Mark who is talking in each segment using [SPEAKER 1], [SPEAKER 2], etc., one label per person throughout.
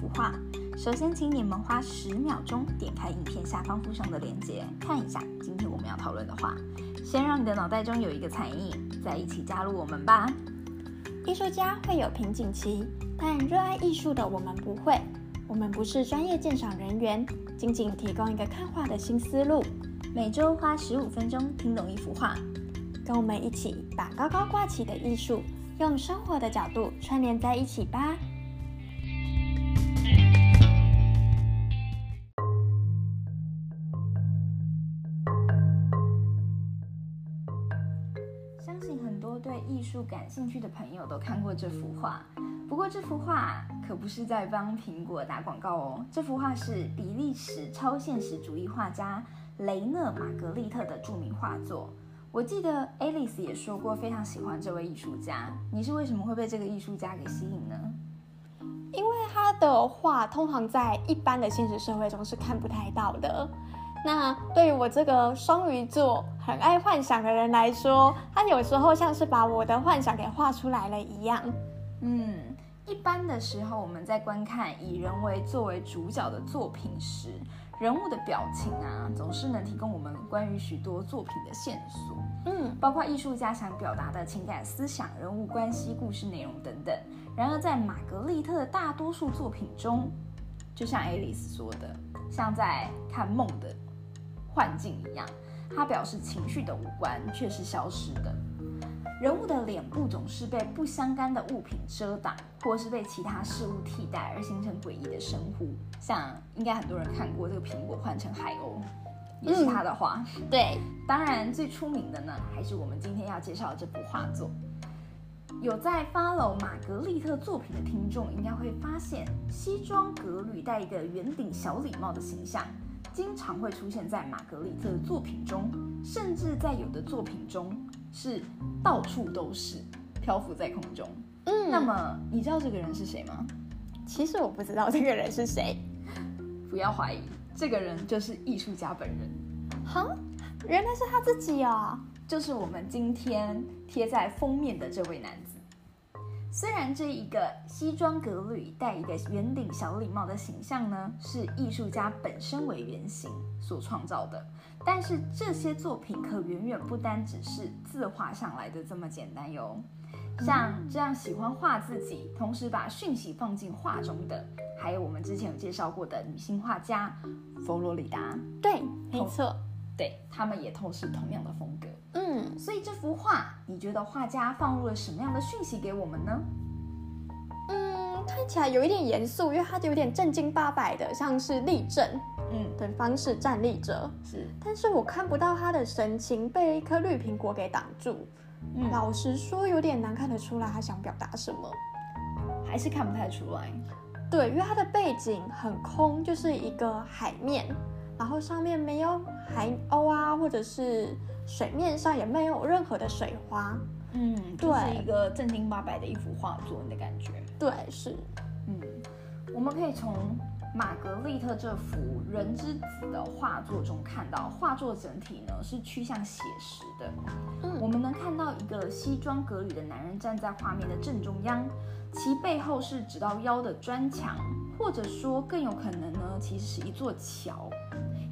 [SPEAKER 1] 幅画。首先，请你们花十秒钟点开影片下方附上的链接，看一下今天我们要讨论的画。先让你的脑袋中有一个残影，再一起加入我们吧。
[SPEAKER 2] 艺术家会有瓶颈期，但热爱艺术的我们不会。我们不是专业鉴赏人员，仅仅提供一个看画的新思路。
[SPEAKER 1] 每周花十五分钟听懂一幅画，
[SPEAKER 2] 跟我们一起把高高挂起的艺术，用生活的角度串联在一起吧。
[SPEAKER 1] 术感兴趣的朋友都看过这幅画。不过这幅画可不是在帮苹果打广告哦，这幅画是比利时超现实主义画家雷讷·玛格丽特的著名画作。我记得 Alice 也说过非常喜欢这位艺术家。你是为什么会被这个艺术家给吸引呢？
[SPEAKER 2] 因为他的画通常在一般的现实社会中是看不太到的。那对于我这个双鱼座很爱幻想的人来说，他有时候像是把我的幻想给画出来了一样。
[SPEAKER 1] 嗯，一般的时候我们在观看以人为作为主角的作品时，人物的表情啊，总是能提供我们关于许多作品的线索。嗯，包括艺术家想表达的情感、思想、人物关系、故事内容等等。然而，在玛格丽特的大多数作品中，就像 Alice 说的，像在看梦的幻境一样，他表示情绪的五官却是消失的。人物的脸部总是被不相干的物品遮挡，或是被其他事物替代，而形成诡异的神呼。像应该很多人看过这个苹果换成海鸥，也是他的画。
[SPEAKER 2] 对，
[SPEAKER 1] 当然最出名的呢，还是我们今天要介绍的这幅画作。有在 follow 玛格丽特作品的听众，应该会发现西装革履、戴一个圆顶小礼帽的形象，经常会出现在玛格丽特的作品中，甚至在有的作品中。是到处都是漂浮在空中。嗯，那么你知道这个人是谁吗？
[SPEAKER 2] 其实我不知道这个人是谁。
[SPEAKER 1] 不要怀疑，这个人就是艺术家本人。
[SPEAKER 2] 哈，原来是他自己啊！
[SPEAKER 1] 就是我们今天贴在封面的这位男子。虽然这一个西装革履、戴一个圆顶小礼帽的形象呢，是艺术家本身为原型所创造的。但是这些作品可远远不单只是字画上来的这么简单哟。像这样喜欢画自己，同时把讯息放进画中的，还有我们之前有介绍过的女性画家佛罗里达。
[SPEAKER 2] 对，没错，
[SPEAKER 1] 对他们也都是同样的风格。嗯，所以这幅画，你觉得画家放入了什么样的讯息给我们呢？
[SPEAKER 2] 嗯，看起来有一点严肃，因为它有点正经八百的，像是立正。嗯，的方式站立着是，但是我看不到他的神情，被一颗绿苹果给挡住。嗯，老实说，有点难看得出来他想表达什么，
[SPEAKER 1] 还是看不太出来。
[SPEAKER 2] 对，因为他的背景很空，就是一个海面，然后上面没有海鸥啊，或者是水面上也没有任何的水花。
[SPEAKER 1] 嗯，就是一个正经八百的一幅画作的感觉。
[SPEAKER 2] 对，是。
[SPEAKER 1] 嗯，我们可以从。玛格丽特这幅《人之子》的画作中看到，画作整体呢是趋向写实的。嗯，我们能看到一个西装革履的男人站在画面的正中央，其背后是直到腰的砖墙，或者说更有可能呢，其实是一座桥，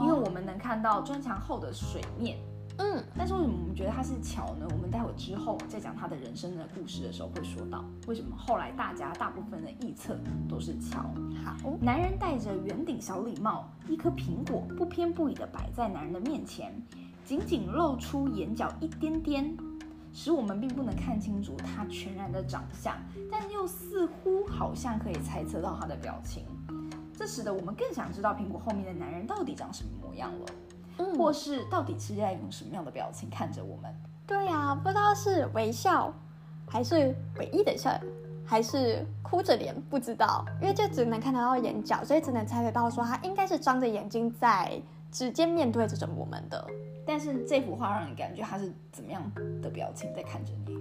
[SPEAKER 1] 因为我们能看到砖墙后的水面。嗯，但是为什么我们觉得它是桥呢？我们待会之后在讲他的人生的故事的时候会说到，为什么后来大家大部分的臆测都是桥。好，男人戴着圆顶小礼帽，一颗苹果不偏不倚地摆在男人的面前，仅仅露出眼角一点点，使我们并不能看清楚他全然的长相，但又似乎好像可以猜测到他的表情，这使得我们更想知道苹果后面的男人到底长什么模样了。或是到底是在用什么样的表情看着我们？
[SPEAKER 2] 对呀，不知道是微笑，还是诡异的笑，还是哭着脸，不知道，因为就只能看得到眼角，所以只能猜得到说他应该是张着眼睛在直接面对着我们的。
[SPEAKER 1] 但是这幅画让你感觉他是怎么样的表情在看着你？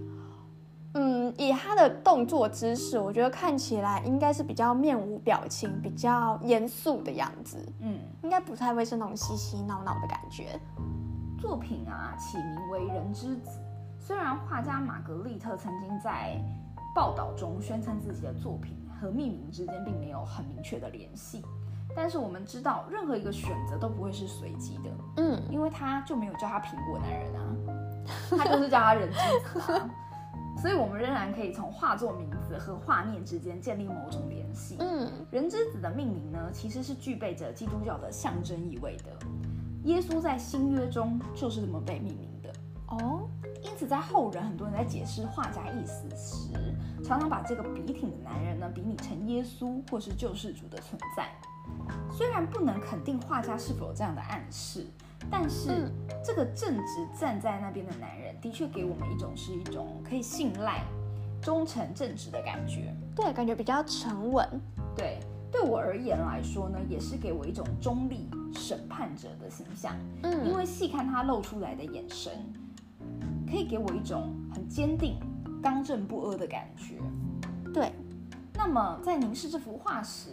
[SPEAKER 2] 嗯，以他的动作姿势，我觉得看起来应该是比较面无表情、比较严肃的样子。嗯，应该不太会是那种嬉嬉闹闹的感觉。
[SPEAKER 1] 作品啊，起名为《人之子》。虽然画家玛格丽特曾经在报道中宣称自己的作品和命名之间并没有很明确的联系。但是我们知道，任何一个选择都不会是随机的，嗯，因为他就没有叫他苹果男人啊，他就是叫他人之子啊，所以我们仍然可以从画作名字和画面之间建立某种联系。嗯，人之子的命名呢，其实是具备着基督教的象征意味的。耶稣在新约中就是这么被命名的哦，因此在后人很多人在解释画家意思时，常常把这个笔挺的男人呢比拟成耶稣或是救世主的存在。虽然不能肯定画家是否有这样的暗示，但是这个正直站在那边的男人，的确给我们一种是一种可以信赖、忠诚正直的感觉。
[SPEAKER 2] 对，感觉比较沉稳。
[SPEAKER 1] 对，对我而言来说呢，也是给我一种中立审判者的形象。嗯，因为细看他露出来的眼神，可以给我一种很坚定、刚正不阿的感觉。
[SPEAKER 2] 对，
[SPEAKER 1] 那么在凝视这幅画时。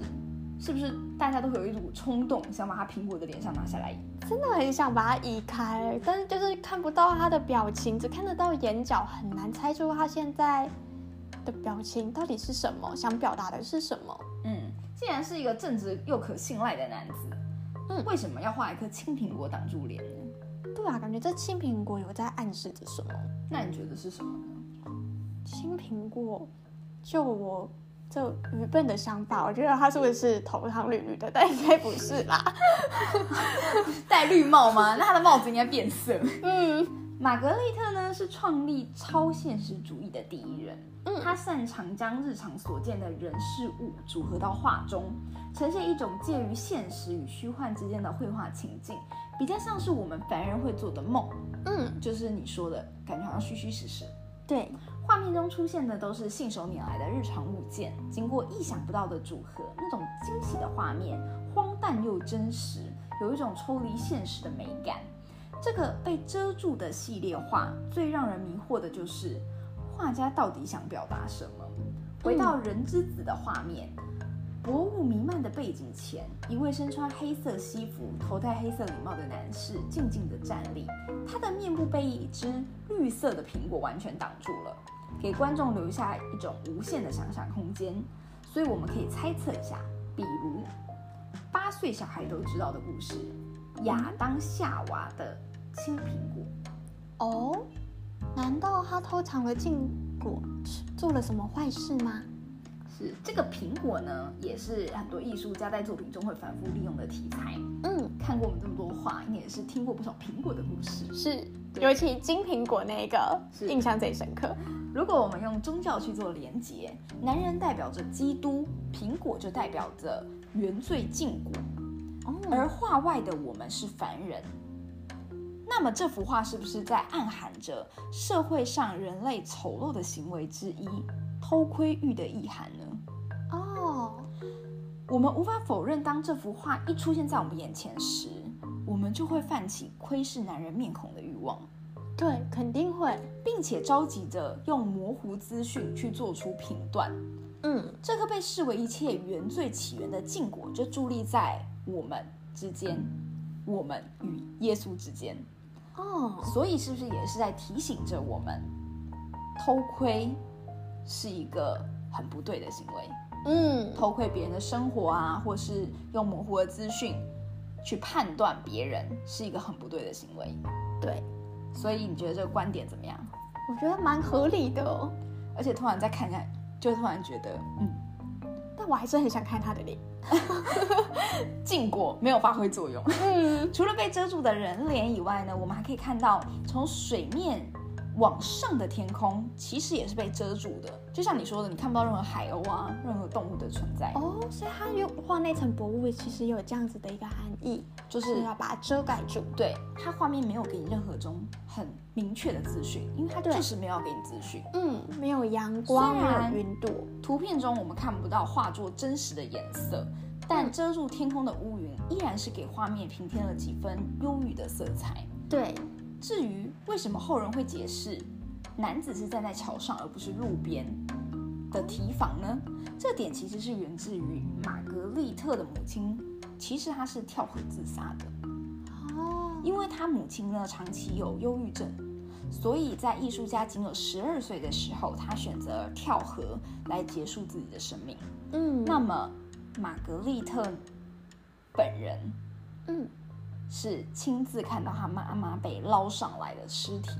[SPEAKER 1] 是不是大家都会有一股冲动，想把他苹果的脸上拿下来？
[SPEAKER 2] 真的很想把它移开，但是就是看不到他的表情，只看得到眼角，很难猜出他现在的表情到底是什么，想表达的是什么。
[SPEAKER 1] 嗯，既然是一个正直又可信赖的男子，嗯，为什么要画一颗青苹果挡住脸呢？
[SPEAKER 2] 对啊，感觉这青苹果有在暗示着什么？
[SPEAKER 1] 那你觉得是什么呢？
[SPEAKER 2] 青苹果，就我。就愚笨的想法，我觉得他是不是头上绿绿的？但应该不是啦，
[SPEAKER 1] 戴绿帽吗？那他的帽子应该变色。嗯，玛格丽特呢是创立超现实主义的第一人。嗯，他擅长将日常所见的人事物组合到画中，呈现一种介于现实与虚幻之间的绘画情境，比较像是我们凡人会做的梦。嗯，就是你说的感觉好像虚虚实实。
[SPEAKER 2] 对。
[SPEAKER 1] 画面中出现的都是信手拈来的日常物件，经过意想不到的组合，那种惊喜的画面，荒诞又真实，有一种抽离现实的美感。这个被遮住的系列画，最让人迷惑的就是画家到底想表达什么。回到人之子的画面。薄雾弥漫的背景前，一位身穿黑色西服、头戴黑色礼帽的男士静静地站立，他的面部被一只绿色的苹果完全挡住了，给观众留下一种无限的想象空间。所以我们可以猜测一下，比如八岁小孩都知道的故事——亚当夏娃的青苹果。
[SPEAKER 2] 哦，难道他偷尝了禁果，做了什么坏事吗？
[SPEAKER 1] 这个苹果呢，也是很多艺术家在作品中会反复利用的题材。嗯，看过我们这么多画，应该也是听过不少苹果的故事。
[SPEAKER 2] 是，尤其金苹果那个印象最深刻。
[SPEAKER 1] 如果我们用宗教去做连结，男人代表着基督，苹果就代表着原罪禁果，而画外的我们是凡人。那么这幅画是不是在暗含着社会上人类丑陋的行为之一——偷窥欲的意涵呢？哦，我们无法否认，当这幅画一出现在我们眼前时，我们就会泛起窥视男人面孔的欲望。
[SPEAKER 2] 对，肯定会，
[SPEAKER 1] 并且着急着用模糊资讯去做出评断。嗯，这个被视为一切原罪起源的禁果，就伫立在我们之间，我们与耶稣之间。哦，所以是不是也是在提醒着我们，偷窥是一个很不对的行为？嗯，偷窥别人的生活啊，或是用模糊的资讯去判断别人，是一个很不对的行为。
[SPEAKER 2] 对，
[SPEAKER 1] 所以你觉得这个观点怎么样？
[SPEAKER 2] 我觉得蛮合理的，哦
[SPEAKER 1] 而且突然再看一下，就突然觉得，嗯，
[SPEAKER 2] 但我还是很想看他的脸。
[SPEAKER 1] 禁果没有发挥作用。嗯，除了被遮住的人脸以外呢，我们还可以看到从水面。往上的天空其实也是被遮住的，就像你说的，你看不到任何海鸥啊，任何动物的存在
[SPEAKER 2] 哦。所以它有画那层薄雾，其实有这样子的一个含义，就是要把它遮盖住。
[SPEAKER 1] 对，它画面没有给你任何种很明确的资讯，因为它就是没有给你资讯。
[SPEAKER 2] 嗯，没有阳光，没有云朵。
[SPEAKER 1] 图片中我们看不到画作真实的颜色，但遮住天空的乌云依然是给画面平添了几分忧郁的色彩。
[SPEAKER 2] 对。
[SPEAKER 1] 至于为什么后人会解释男子是站在桥上而不是路边的提防呢？这点其实是源自于玛格丽特的母亲，其实她是跳河自杀的。哦，因为她母亲呢长期有忧郁症，所以在艺术家仅有十二岁的时候，她选择跳河来结束自己的生命。嗯，那么玛格丽特本人，嗯，是亲自看到他妈妈被捞上来的尸体。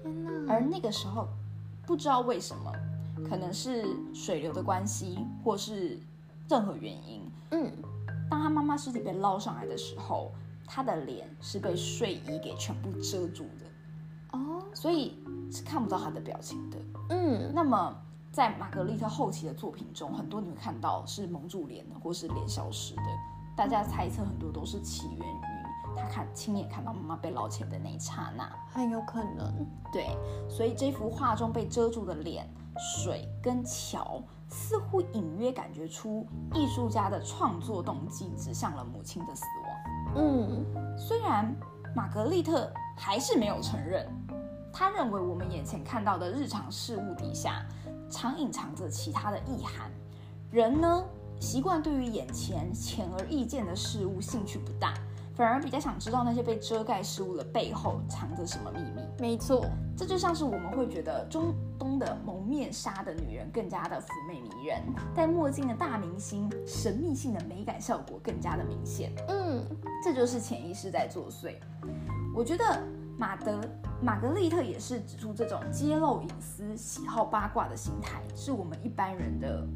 [SPEAKER 1] 天哪！而那个时候，不知道为什么，可能是水流的关系，或是任何原因，嗯，当他妈妈尸体被捞上来的时候。他的脸是被睡衣给全部遮住的哦，所以是看不到他的表情的。嗯，那么在玛格丽特后期的作品中，很多你会看到是蒙住脸的，或是脸消失的。大家猜测很多都是起源于他看亲眼看到妈妈被捞起来的那一刹那，
[SPEAKER 2] 很有可能。
[SPEAKER 1] 对，所以这幅画中被遮住的脸、水跟桥，似乎隐约感觉出艺术家的创作动机指向了母亲的死亡。嗯，虽然玛格丽特还是没有承认，他认为我们眼前看到的日常事物底下，常隐藏着其他的意涵。人呢，习惯对于眼前显而易见的事物兴趣不大。反而比较想知道那些被遮盖事物的背后藏着什么秘密。
[SPEAKER 2] 没错，
[SPEAKER 1] 这就像是我们会觉得中东的蒙面纱的女人更加的妩媚迷人，戴墨镜的大明星神秘性的美感效果更加的明显。嗯，这就是潜意识在作祟。我觉得马德玛格丽特也是指出这种揭露隐私、喜好八卦的心态，是我们一般人的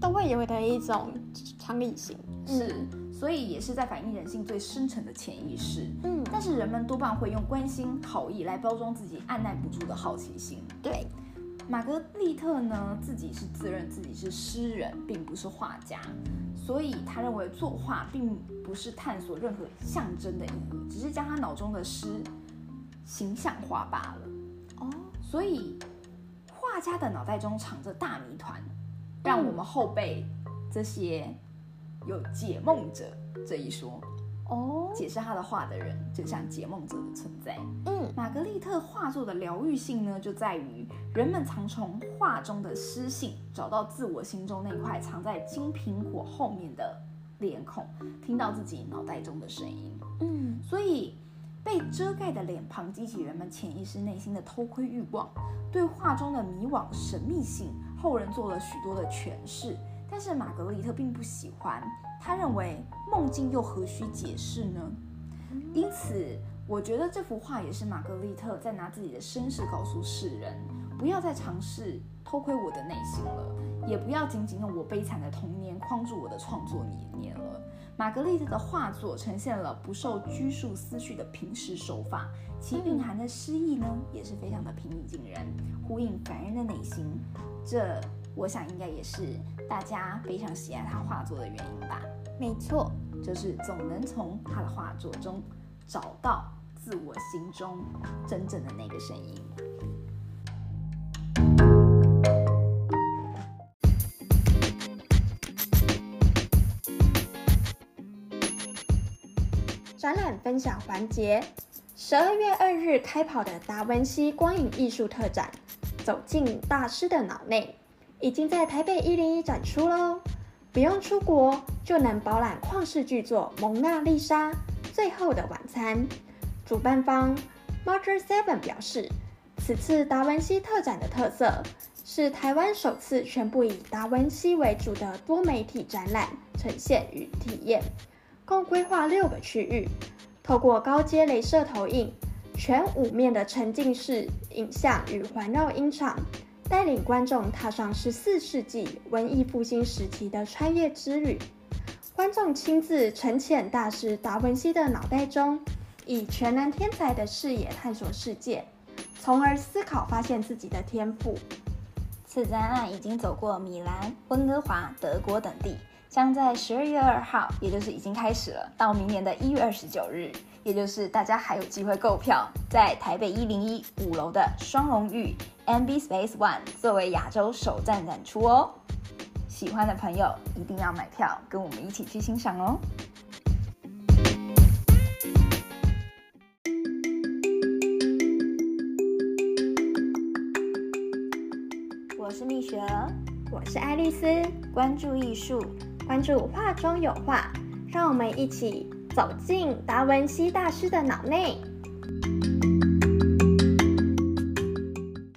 [SPEAKER 2] 都会有的一种常理性。
[SPEAKER 1] 是。所以也是在反映人性最深层的潜意识。嗯，但是人们多半会用关心、好意来包装自己按耐不住的好奇心。
[SPEAKER 2] 对，
[SPEAKER 1] 玛格丽特呢，自己是自认自己是诗人，并不是画家，所以他认为作画并不是探索任何象征的意义，只是将他脑中的诗形象化罢了。哦，所以画家的脑袋中藏着大谜团，让我们后辈这些。有解梦者这一说哦，解释他的画的人就像解梦者的存在。嗯，玛格丽特画作的疗愈性呢，就在于人们常从画中的诗性找到自我心中那块藏在金苹果后面的脸孔，听到自己脑袋中的声音。嗯，所以被遮盖的脸庞激起人们潜意识内心的偷窥欲望，对画中的迷惘神秘性，后人做了许多的诠释。但是玛格丽特并不喜欢，他认为梦境又何须解释呢？因此，我觉得这幅画也是玛格丽特在拿自己的身世告诉世人，不要再尝试偷窥我的内心了，也不要仅仅用我悲惨的童年框住我的创作理念了。玛格丽特的画作呈现了不受拘束思绪的平实手法，其蕴含的诗意呢，也是非常的平易近人，呼应凡人的内心。这。我想应该也是大家非常喜爱他画作的原因吧。
[SPEAKER 2] 没错，
[SPEAKER 1] 就是总能从他的画作中找到自我心中真正的那个声音。
[SPEAKER 2] 展览分享环节：十二月二日开跑的达文西光影艺术特展，走进大师的脑内。已经在台北一零一展出喽，不用出国就能饱览旷世巨作《蒙娜丽莎》《最后的晚餐》。主办方 Marcher Seven 表示，此次达文西特展的特色是台湾首次全部以达文西为主的多媒体展览呈现与体验，共规划六个区域，透过高阶镭射投影、全五面的沉浸式影像与环绕音场。带领观众踏上十四世纪文艺复兴时期的穿越之旅，观众亲自沉潜大师达文西的脑袋中，以全能天才的视野探索世界，从而思考发现自己的天赋。
[SPEAKER 1] 此展览已经走过米兰、温哥华、德国等地，将在十二月二号，也就是已经开始了，到明年的一月二十九日，也就是大家还有机会购票，在台北一零一五楼的双龙玉。MB Space One 作为亚洲首站展出哦，喜欢的朋友一定要买票，跟我们一起去欣赏哦。我是蜜雪儿，
[SPEAKER 2] 我是爱丽丝，
[SPEAKER 1] 关注艺术，
[SPEAKER 2] 关注画中有画，让我们一起走进达文西大师的脑内。